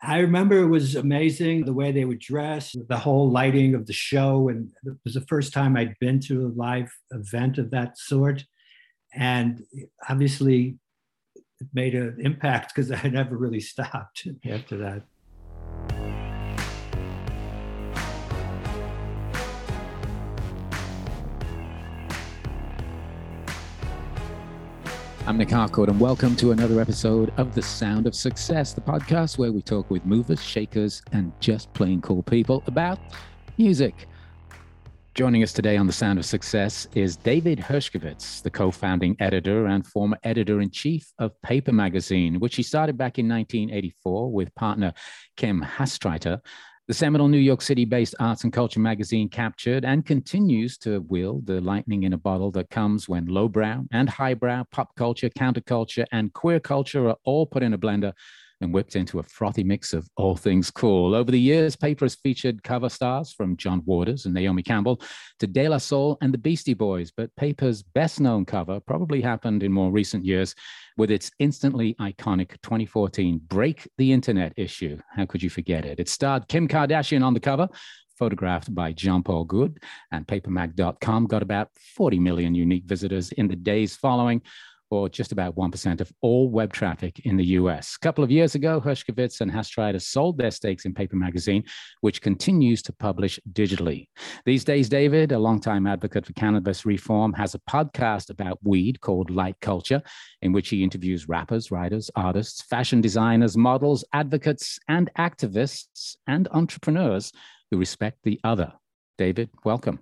I remember it was amazing the way they would dress, the whole lighting of the show. And it was the first time I'd been to a live event of that sort. And obviously, it made an impact because I never really stopped after that. I'm Nic Harcourt, and welcome to another episode of The Sound of Success, the podcast where we talk with movers, shakers, and just plain cool people about music. Joining us today on The Sound of Success is David Hershkovits, the co founding editor and former editor in chief of Paper Magazine, which he started back in 1984 with partner Kim Hastreiter the seminal New York City based arts and culture magazine captured and continues to wield the lightning in a bottle that comes when lowbrow and highbrow pop culture, counterculture, and queer culture are all put in a blender and whipped into a frothy mix of all things cool. Over the years, Paper has featured cover stars from John Waters and Naomi Campbell to De La Soul and the Beastie Boys, but Paper's best known cover probably happened in more recent years with its instantly iconic 2014 Break the Internet issue. How could you forget it? It starred Kim Kardashian on the cover, photographed by Jean Paul Goude, and papermag.com got about 40 million unique visitors in the days following or just about 1% of all web traffic in the US. A couple of years ago, Hershkovits and Hastreiter sold their stakes in Paper Magazine, which continues to publish digitally. These days, David, a longtime advocate for cannabis reform, has a podcast about weed called Light Culture, in which he interviews rappers, writers, artists, fashion designers, models, advocates, and activists and entrepreneurs who respect the other. David, welcome.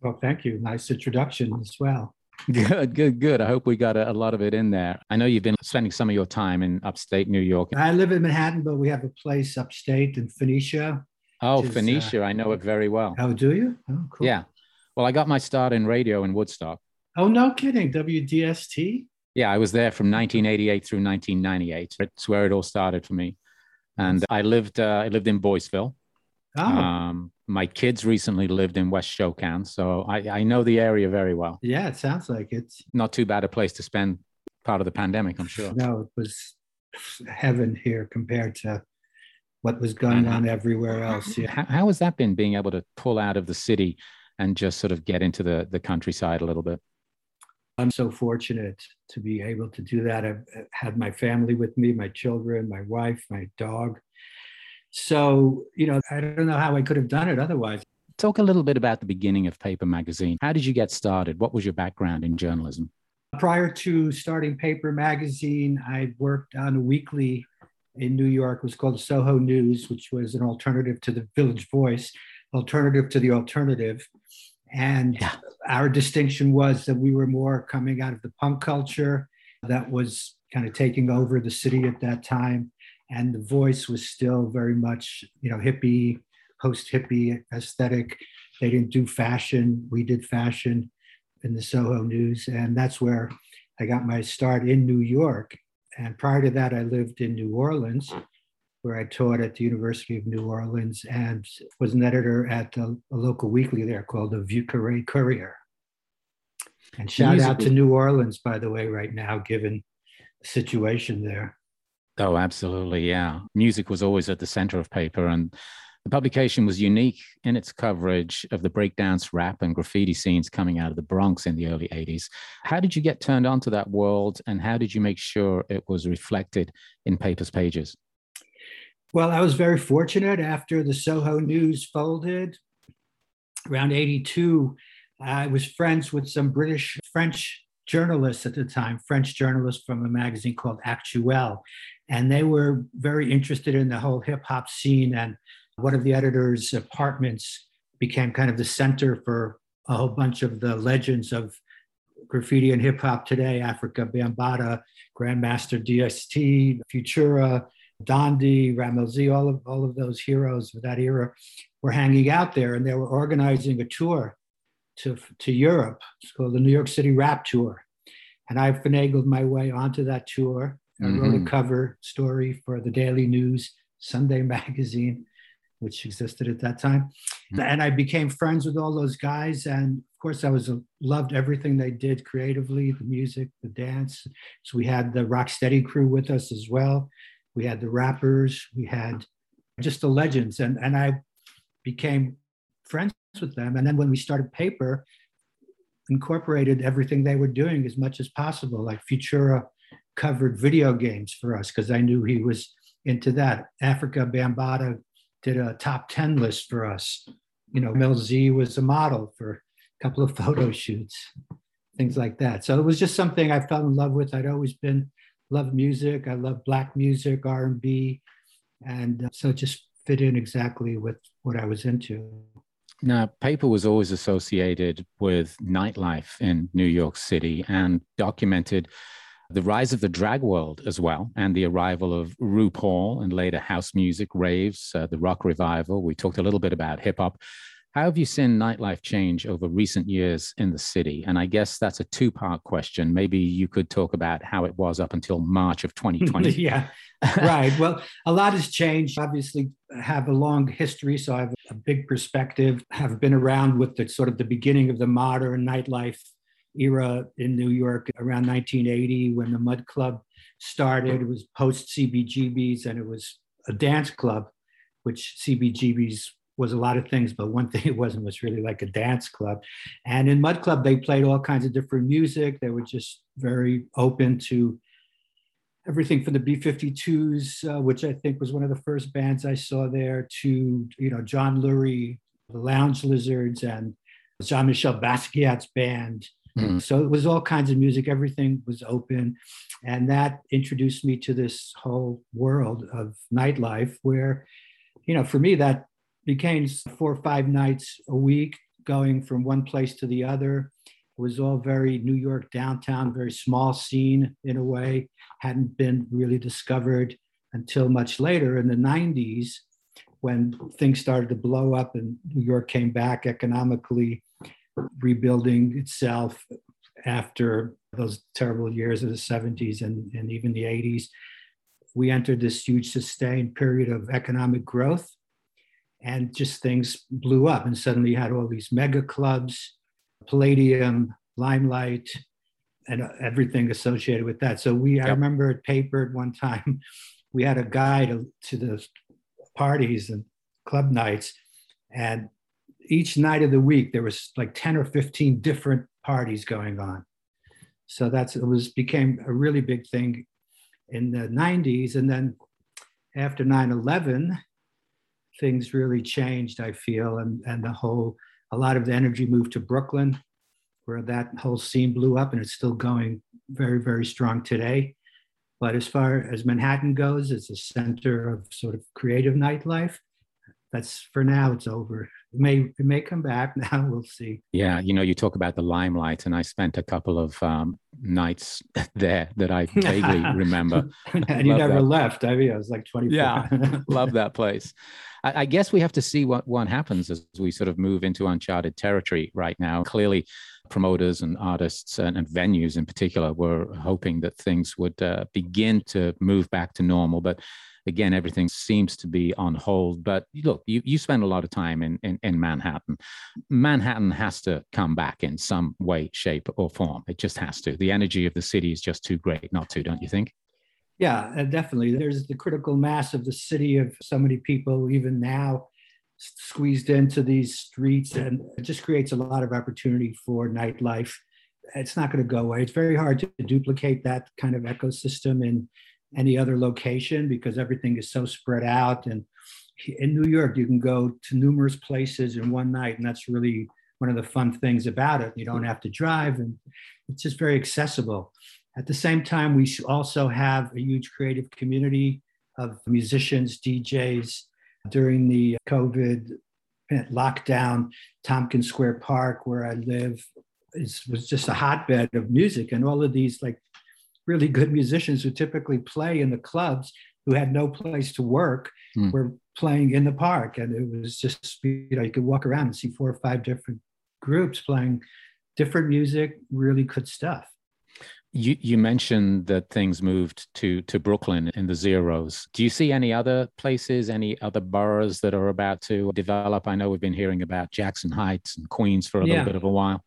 Well, thank you. Nice introduction as well. Good, good, good. I hope we got a, a, lot of it in there. I know you've been spending some of your time in upstate New York. I live in Manhattan, but we have a place upstate in Phoenicia. Oh, is, Phoenicia. Uh, I know it very well. Oh, do you? Oh, cool. Yeah. Well, I got my start in radio in Woodstock. Oh, no kidding. WDST? Yeah, I was there from 1988 through 1998. It's where it all started for me. And I lived, uh, I lived in Boiceville. Oh. Um, my kids recently lived in West Shokan, so I, I know the area very well. Yeah, it sounds like it's not too bad a place to spend part of the pandemic, I'm sure. No, it was heaven here compared to what was going uh-huh. on everywhere else. Yeah. How, how has that been being able to pull out of the city and just sort of get into the, the countryside a little bit? I'm so fortunate to be able to do that. I've uh, had my family with me, my children, my wife, my dog. So, you know, I don't know how I could have done it otherwise. Talk a little bit about the beginning of Paper Magazine. How did you get started? What was your background in journalism? Prior to starting Paper Magazine, I worked on a weekly in New York. It was called Soho News, which was an alternative to the Village Voice, alternative to the alternative. And yeah. our distinction was that we were more coming out of the punk culture that was kind of taking over the city at that time and the voice was still very much you know hippie post hippie aesthetic. They didn't do fashion. We did fashion in the soho news and that's where i got my start in new york. And prior to that i lived in new orleans where i taught at the university of new orleans and was an editor at a, a local weekly there called the vieux courier. And shout out to new orleans by the way right now given the situation there Oh, absolutely. Yeah. Music was always at the center of paper. And the publication was unique in its coverage of the breakdance, rap, and graffiti scenes coming out of the Bronx in the early 80s. How did you get turned on to that world? And how did you make sure it was reflected in paper's pages? Well, I was very fortunate after the Soho News folded around 82. I was friends with some British French journalists at the time, French journalists from a magazine called Actuel and they were very interested in the whole hip hop scene. And one of the editor's apartments became kind of the center for a whole bunch of the legends of graffiti and hip hop today Afrika Bambaataa, Grandmaster DST, Futura, Dondi, Rammellzee, all of, all of those heroes of that era were hanging out there and they were organizing a tour to, to Europe. It's called the New York City Rap Tour. And I finagled my way onto that tour I mm-hmm. wrote a mm-hmm. cover story for the Daily News Sunday magazine, which existed at that time. Mm-hmm. And I became friends with all those guys. And of course, I was loved everything they did creatively, the music, the dance. So we had the Rocksteady crew with us as well. we had the rappers, we had just the legends, and and I became friends with them. And then when we started paper, incorporated everything they were doing as much as possible. Like Futura covered video games for us because I knew he was into that. Afrika Bambaataa did a top 10 list for us. You know, Mel Z was a model for a couple of photo shoots, things like that. So it was just something I fell in love with. I'd always been loved music. I love black music, R&B, and uh, so it just fit in exactly with what I was into. Now, paper was always associated with nightlife in New York City and documented the rise of the drag world as well, and the arrival of RuPaul and later house music, raves, uh, the rock revival. We talked a little bit about hip hop. How have you seen nightlife change over recent years in the city? And I guess that's a two part question. Maybe you could talk about how it was up until March of 2020. yeah, right. Well, a lot has changed. Obviously, have a long history, so I have a big perspective. Have been around with the sort of the beginning of the modern nightlife era in New York around 1980 when the Mud Club started. It was post CBGB's and it was a dance club, which CBGB's was a lot of things, but one thing it wasn't was really like a dance club. And in Mud Club, they played all kinds of different music. They were just very open to everything from the B-52s, uh, which I think was one of the first bands I saw there, to you know John Lurie, the Lounge Lizards, and Jean-Michel Basquiat's band. Mm. So it was all kinds of music. Everything was open, and that introduced me to this whole world of nightlife. Where, you know, for me that became four or five nights a week, going from one place to the other it was all very New York downtown, very small scene in a way, hadn't been really discovered until much later in the 90s when things started to blow up and New York came back economically, rebuilding itself after those terrible years of the 70s and, and even the 80s. We entered this huge sustained period of economic growth and just things blew up. And suddenly you had all these mega clubs Palladium, Limelight, and uh, everything associated with that. So we, yep. I remember at paper at one time, we had a guide to, to the parties and club nights, and each night of the week there was like 10 or 15 different parties going on. So that's it was became a really big thing in the 90s, and then after 9/11, things really changed. I feel, and and the whole a lot of the energy moved to Brooklyn, where that whole scene blew up, and it's still going very, very strong today. But as far as Manhattan goes, it's a center of sort of creative nightlife. That's for now, it's over. It may it may come back now. We'll see. Yeah, you know, you talk about the limelight, and I spent a couple of um, nights there that I vaguely remember. and you never that. left. I mean, I was like 24. Yeah, love that place. I, I guess we have to see what what happens as we sort of move into uncharted territory right now. Clearly, promoters and artists and, and venues in particular were hoping that things would uh, begin to move back to normal, but again everything seems to be on hold. But look you, you spend a lot of time in, in, in manhattan. Manhattan has to come back in some way shape or form. It just has to. The energy of the city is just too great not to don't you think? Yeah, uh, definitely. There's the critical mass of the city of so many people, even now, squeezed into these streets, and it just creates a lot of opportunity for nightlife. It's not going to go away. It's very hard to duplicate that kind of ecosystem in any other location because everything is so spread out. And in New York, you can go to numerous places in one night, and that's really one of the fun things about it. You don't have to drive, and it's just very accessible. At the same time, we also have a huge creative community of musicians, DJs. During the COVID lockdown, Tompkins Square Park, where I live, is, was just a hotbed of music. And all of these like really good musicians who typically play in the clubs who had no place to work mm. were playing in the park. And it was just, you know, you could walk around and see four or five different groups playing different music, really good stuff. You you mentioned that things moved to to Brooklyn in the zeros. Do you see any other places, any other boroughs that are about to develop? I know we've been hearing about Jackson Heights and Queens for a yeah. little bit of a while.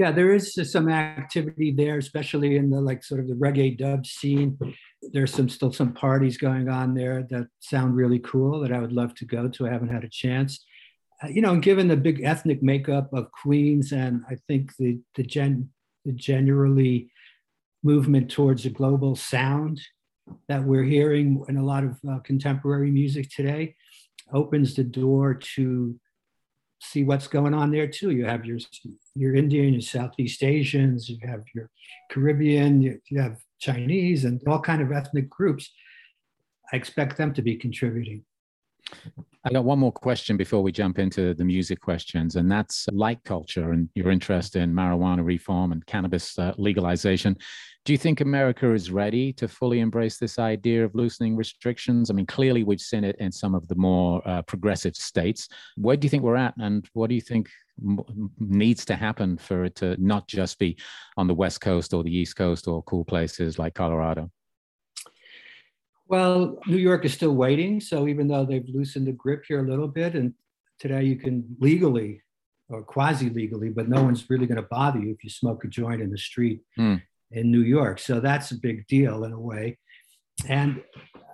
Yeah, there is some activity there, especially in the like sort of the reggae dub scene. There's some still some parties going on there that sound really cool that I would love to go to. I haven't had a chance. Uh, you know, given the big ethnic makeup of Queens, and I think the the gen the generally movement towards a global sound that we're hearing in a lot of uh, contemporary music today opens the door to see what's going on there too. You have your your Indian, your Southeast Asians, you have your Caribbean, you, you have Chinese, and all kind of ethnic groups. I expect them to be contributing. I got one more question before we jump into the music questions, and that's like culture and your interest in marijuana reform and cannabis uh, legalization. Do you think America is ready to fully embrace this idea of loosening restrictions? I mean, clearly we've seen it in some of the more uh, progressive states. Where do you think we're at, and what do you think m- needs to happen for it to not just be on the West Coast or the East Coast or cool places like Colorado? Well, New York is still waiting. So even though they've loosened the grip here a little bit, and today you can legally or quasi legally, but no one's really going to bother you if you smoke a joint in the street mm. in New York. So that's a big deal in a way. And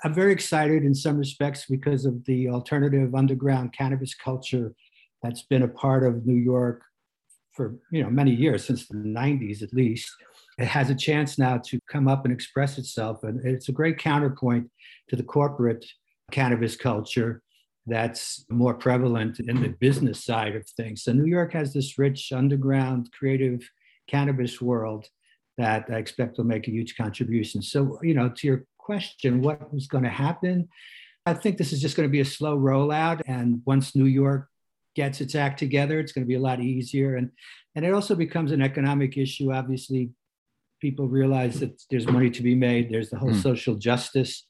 I'm very excited in some respects because of the alternative underground cannabis culture that's been a part of New York for you know many years since the 90s at least it has a chance now to come up and express itself. And it's a great counterpoint to the corporate cannabis culture that's more prevalent in the business side of things. So New York has this rich underground creative cannabis world that I expect will make a huge contribution. So, you know, to your question, what was going to happen? I think this is just going to be a slow rollout. And once New York gets its act together, it's going to be a lot easier. And, and it also becomes an economic issue. Obviously, people realize that there's money to be made. There's the whole mm. social justice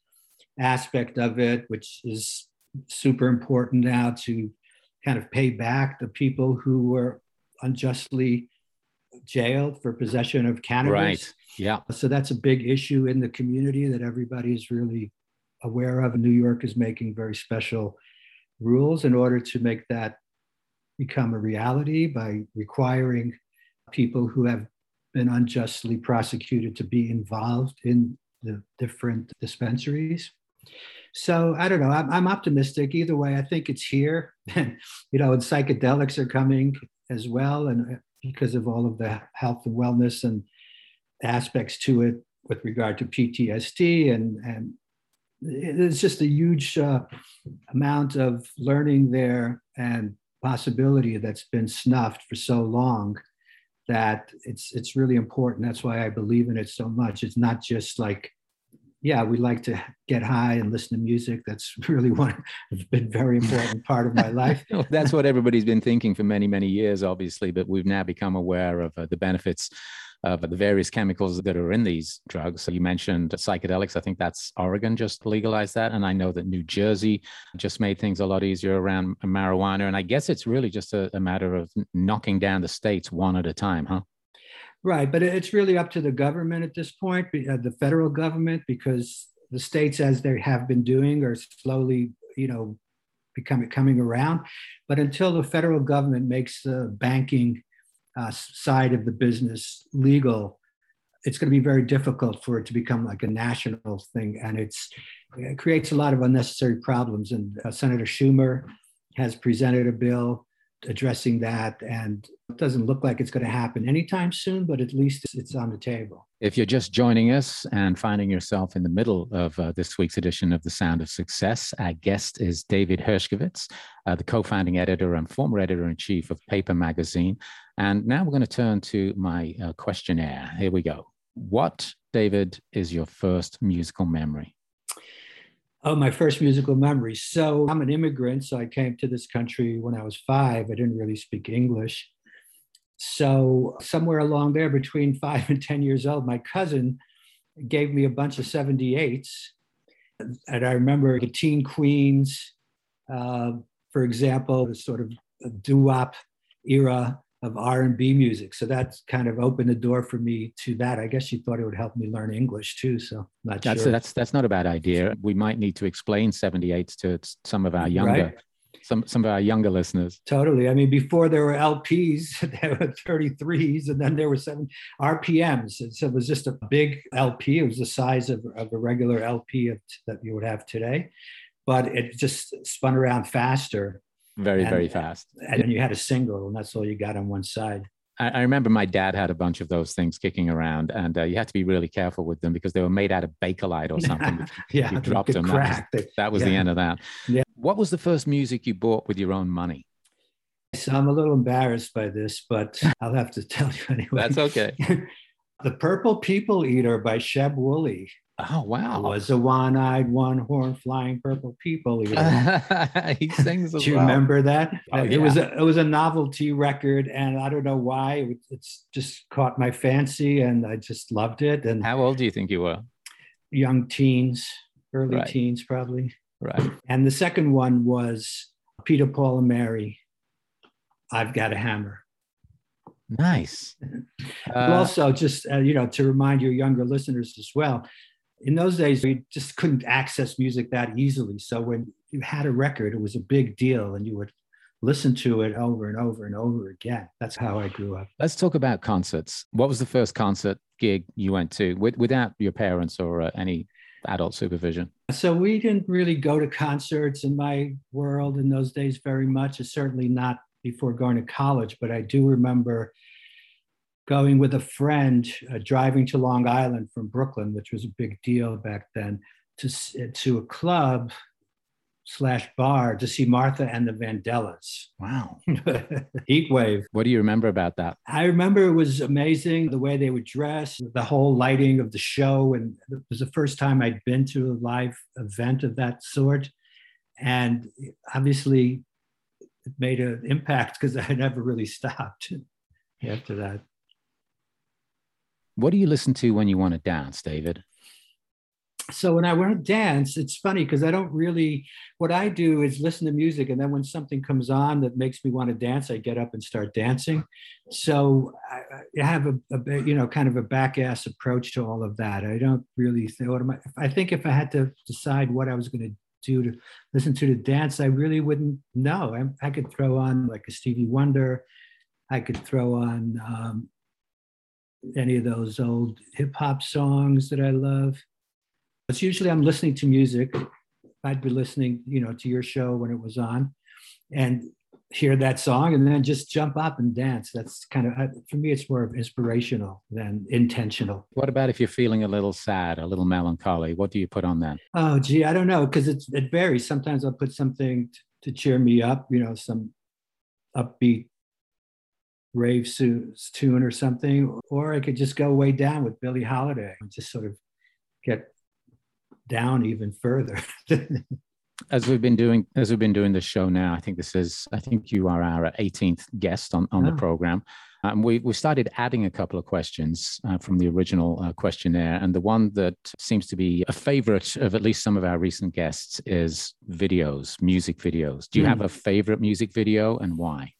aspect of it, which is super important now to kind of pay back the people who were unjustly jailed for possession of cannabis. Right. Yeah. So that's a big issue in the community that everybody is really aware of. New York is making very special rules in order to make that become a reality by requiring people who have been unjustly prosecuted to be involved in the different dispensaries. So I don't know. I'm, I'm optimistic. Either way, I think it's here. And you know, and psychedelics are coming as well, and uh, because of all of the health and wellness and aspects to it with regard to PTSD, and and it's just a huge uh, amount of learning there and possibility that's been snuffed for so long that it's it's really important. That's why I believe in it so much. It's not just like, yeah, we like to get high and listen to music. That's really one been very important part of my life. That's what everybody's been thinking for many many years, obviously. But we've now become aware of uh, the benefits of the various chemicals that are in these drugs. So you mentioned psychedelics. I think that's Oregon just legalized that. And I know that New Jersey just made things a lot easier around marijuana. And I guess it's really just a, a matter of knocking down the states one at a time, huh? Right. But it's really up to the government at this point, uh, the federal government, because the states, as they have been doing, are slowly, you know, becoming coming around. But until the federal government makes the banking uh, side of the business legal, it's going to be very difficult for it to become like a national thing. And it's, it creates a lot of unnecessary problems. And uh, Senator Schumer has presented a bill addressing that. And it doesn't look like it's going to happen anytime soon, but at least it's on the table. If you're just joining us and finding yourself in the middle of uh, this week's edition of The Sound of Success, our guest is David Hershkovits, uh, the co founding editor and former editor in chief of Paper Magazine. And now we're going to turn to my uh, questionnaire. Here we go. What, David, is your first musical memory? Oh, my first musical memory. So I'm an immigrant. So I came to this country when I was five. I didn't really speak English. So somewhere along there between five and 10 years old, my cousin gave me a bunch of 78s. And I remember the Teen Queens, uh, for example, the sort of doo-wop era of R&B music. So that kind of opened the door for me to that. I guess she thought it would help me learn English too. So not that's, sure. That's, that's not a bad idea. We might need to explain 78s to some of our younger right? some some of our younger listeners. Totally. I mean, before there were LPs, there were 33s, and then there were seven RPMs. And so it was just a big LP. It was the size of, of a regular LP of, that you would have today, but it just spun around faster. Very, and, very fast. And then you had a single, and that's all you got on one side. I, remember my dad had a bunch of those things kicking around, and uh, you had to be really careful with them because they were made out of Bakelite or something. yeah, you dropped them. That was, that was yeah. the end of that. Yeah. What was the first music you bought with your own money? So I'm a little embarrassed by this, but I'll have to tell you anyway. That's okay. the Purple People Eater by Sheb Wooley. Oh wow! Was a one-eyed, one-horn, flying purple people eater. he sings. A lot do you well. remember that? Oh, it yeah. was a it was a novelty record, and I don't know why it, it's just caught my fancy, and I just loved it. And How old do you think you were? young teens, early Right. teens, probably. Right. And the second one was Peter, Paul, and Mary. I've got a hammer. Nice. Uh, also, just uh, you know, to remind your younger listeners as well, in those days we just couldn't access music that easily. So when you had a record, it was a big deal, and you would listen to it over and over and over again. That's how I grew up. let's talk about concerts. What was the first concert gig you went to with, without your parents or uh, any adult supervision? So we didn't really go to concerts in my world in those days very much. Certainly not before going to college, but I do remember going with a friend uh, driving to Long Island from Brooklyn, which was a big deal back then, to to a club slash bar to see Martha and the Vandellas. Wow. Heat wave. What do you remember about that? I remember it was amazing the way they would dress, the whole lighting of the show. And it was the first time I'd been to a live event of that sort. And obviously, it made an impact because I never really stopped after that. What do you listen to when you want to dance, David? So when I want to dance, it's funny because I don't really. What I do is listen to music, and then when something comes on that makes me want to dance, I get up and start dancing. So I, I have a, a you know kind of a back ass approach to all of that. I don't really think. What am I? I think if I had to decide what I was going to do to listen to the dance, I really wouldn't know. I, I could throw on like a Stevie Wonder. I could throw on um, any of those old hip hop songs that I love. It's usually I'm listening to music. I'd be listening, you know, to your show when it was on, and hear that song, and then just jump up and dance. That's kind of for me. It's more of inspirational than intentional. What about if you're feeling a little sad, a little melancholy? What do you put on then? Oh, gee, I don't know because it it varies. Sometimes I'll put something to cheer me up, you know, some upbeat rave su- tune or something, or I could just go way down with Billie Holiday and just sort of get down even further. As we've been doing, as we've been doing this show now, I think this is, I think you are our 18th guest on, on the Oh. program. Um, we, we started adding a couple of questions uh, from the original uh, questionnaire. And the one that seems to be a favorite of at least some of our recent guests is videos, music videos. Do you Hmm. have a favorite music video and why?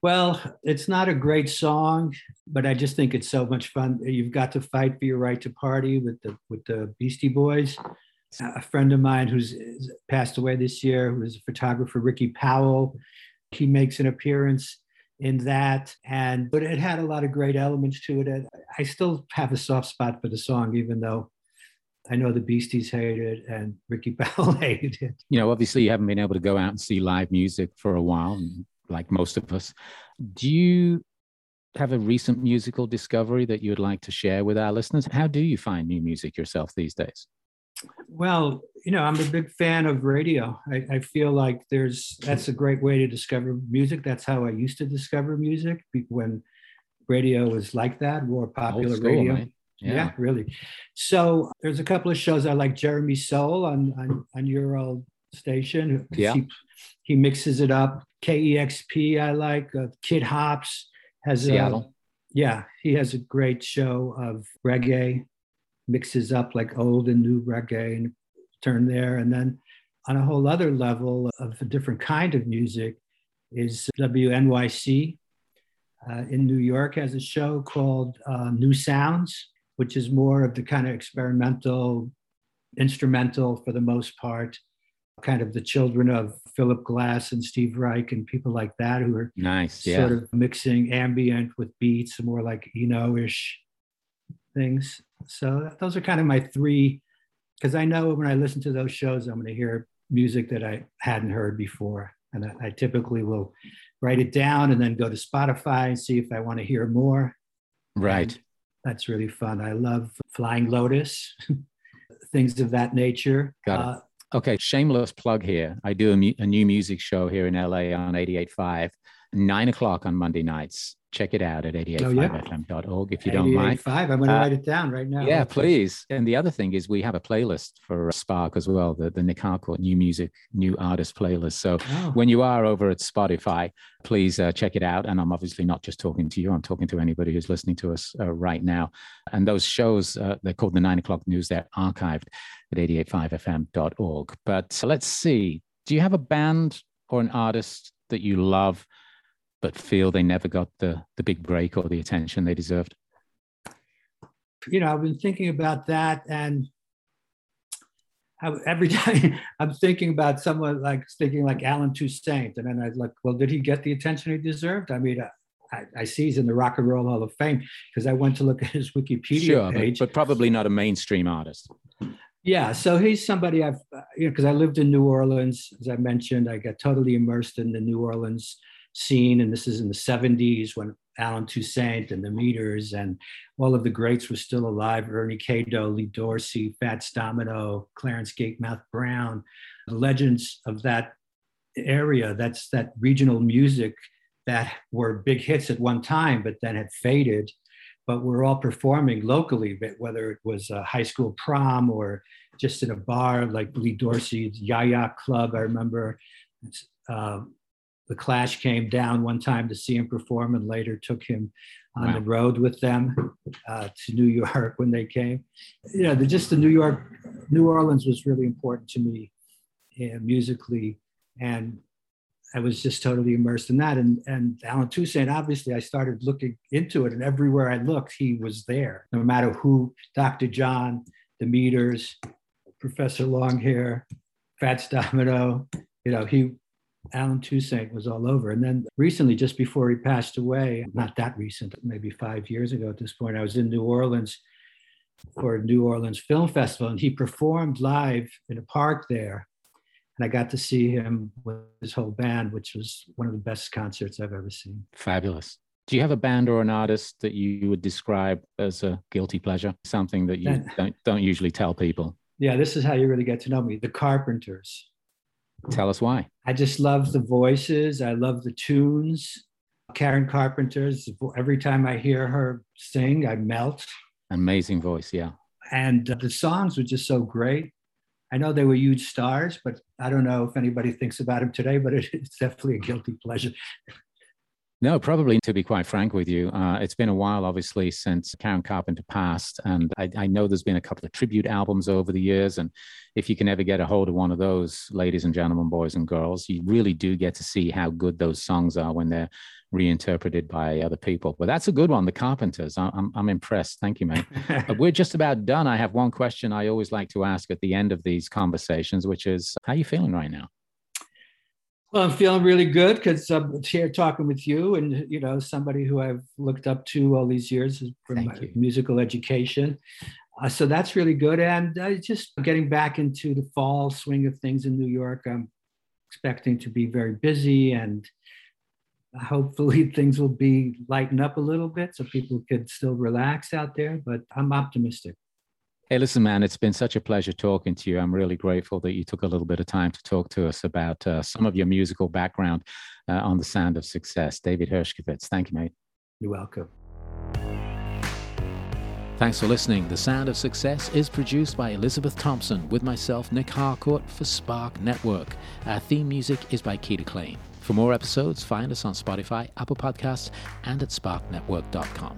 Well, it's not a great song, but I just think it's so much fun. You've got to fight for your right to party with the with the Beastie Boys. A friend of mine who's passed away this year, who was a photographer, Ricky Powell, he makes an appearance in that, and but it had a lot of great elements to it. I still have a soft spot for the song, even though I know the Beasties hate it and Ricky Powell hated it. You know, obviously you haven't been able to go out and see live music for a while, like most of us. Do you have a recent musical discovery that you would like to share with our listeners? How do you find new music yourself these days? Well, you know, I'm a big fan of radio. I, I feel like there's that's a great way to discover music. That's how I used to discover music when radio was like that, more popular school, radio. right? Yeah. really. So there's a couple of shows I like. Jeremy Sole on on, on your old station. Yeah. He, he mixes it up. KEXP I like. Uh, Kid Hops has a, yeah, he has a great show of reggae, mixes up like old and new reggae and turn there. And then on a whole other level of a different kind of music is WNYC uh, in New York has a show called uh, New Sounds, which is more of the kind of experimental, instrumental for the most part kind of the children of Philip Glass and Steve Reich and people like that who are nice, yeah. sort of mixing ambient with beats, and more like Eno-ish things. So those are kind of my three, because I know when I listen to those shows, I'm going to hear music that I hadn't heard before. And I, I typically will write it down and then go to Spotify and see if I want to hear more. Right. And that's really fun. I love Flying Lotus, things of that nature. Got it. Uh, okay, shameless plug here. I do a, mu- a new music show here in LA on 88.5, nine o'clock on Monday nights check it out at 885fm.org if you don't mind. Five. I'm going to uh, write it down right now. Yeah, please. And the other thing is we have a playlist for Spark as well, the, the Nic Harcourt new music, new artist playlist. So oh. when you are over at Spotify, please uh, check it out. And I'm obviously not just talking to you, I'm talking to anybody who's listening to us uh, right now. And those shows, uh, they're called the nine o'clock news, they're archived at 885fm.org. But let's see, do you have a band or an artist that you love but feel they never got the the big break or the attention they deserved? You know, I've been thinking about that, and I, every time I'm thinking about someone like thinking like Allen Toussaint, and then I like, well, did he get the attention he deserved? I mean, uh, I, I see he's in the Rock and Roll Hall of Fame because I went to look at his Wikipedia sure, page, but, but probably not a mainstream artist. Yeah, so he's somebody I've, uh, you know, because I lived in New Orleans, as I mentioned, I got totally immersed in the New Orleans scene. And this is in the 70s when Allen Toussaint and the Meters and all of the greats were still alive. Ernie K-Doe, Lee Dorsey, Fats Domino, Clarence Gatemouth Brown, the legends of that area. That's that regional music that were big hits at one time, but then had faded. But we're all performing locally, whether it was a high school prom or just in a bar like Lee Dorsey's Ya-Ya Club. I remember uh, the Clash came down one time to see him perform and later took him on wow. the road with them uh, to New York when they came. You know, the, just the New York, New Orleans was really important to me musically. And I was just totally immersed in that. And, and Allen Toussaint, obviously, I started looking into it, and everywhere I looked, he was there. No matter who, Dr. John, the Meters, Professor Longhair, Fats Domino, you know, he Allen Toussaint was all over. And then recently, just before he passed away, not that recent, maybe five years ago at this point, I was in New Orleans for a New Orleans Film Festival, and he performed live in a park there. And I got to see him with his whole band, which was one of the best concerts I've ever seen. Fabulous. Do you have a band or an artist that you would describe as a guilty pleasure? Something that you don't, don't usually tell people? Yeah, this is how you really get to know me. The Carpenters. Tell us why. I just love the voices. I love the tunes. Karen Carpenter's, every time I hear her sing, I melt. Amazing voice, yeah. And the songs were just so great. I know they were huge stars, but I don't know if anybody thinks about them today, but it's definitely a guilty pleasure. No, probably to be quite frank with you, uh, it's been a while, obviously, since Karen Carpenter passed. And I, I, know there's been a couple of tribute albums over the years. And if you can ever get a hold of one of those, ladies and gentlemen, boys and girls, you really do get to see how good those songs are when they're reinterpreted by other people. But that's a good one, The Carpenters. I'm, I'm impressed. Thank you, mate. We're just about done. I have one question I always like to ask at the end of these conversations, which is how are you feeling right now? Well, I'm feeling really good because I'm here talking with you, and you know, somebody who I've looked up to all these years from my musical education. Uh, so that's really good, and uh, just getting back into the fall swing of things in New York. I'm expecting to be very busy, and hopefully things will be lighten up a little bit so people could still relax out there. But I'm optimistic. Hey, listen, man, it's been such a pleasure talking to you. I'm really grateful that you took a little bit of time to talk to us about uh, some of your musical background uh, on the sound of success. David Hershkovits, thank you, mate. You're welcome. Thanks for listening. The Sound of Success is produced by Elizabeth Thompson with myself, Nic Harcourt, for Spark Network. Our theme music is by Keita Klein. For more episodes, find us on Spotify, Apple Podcasts, and at sparknetwork.com.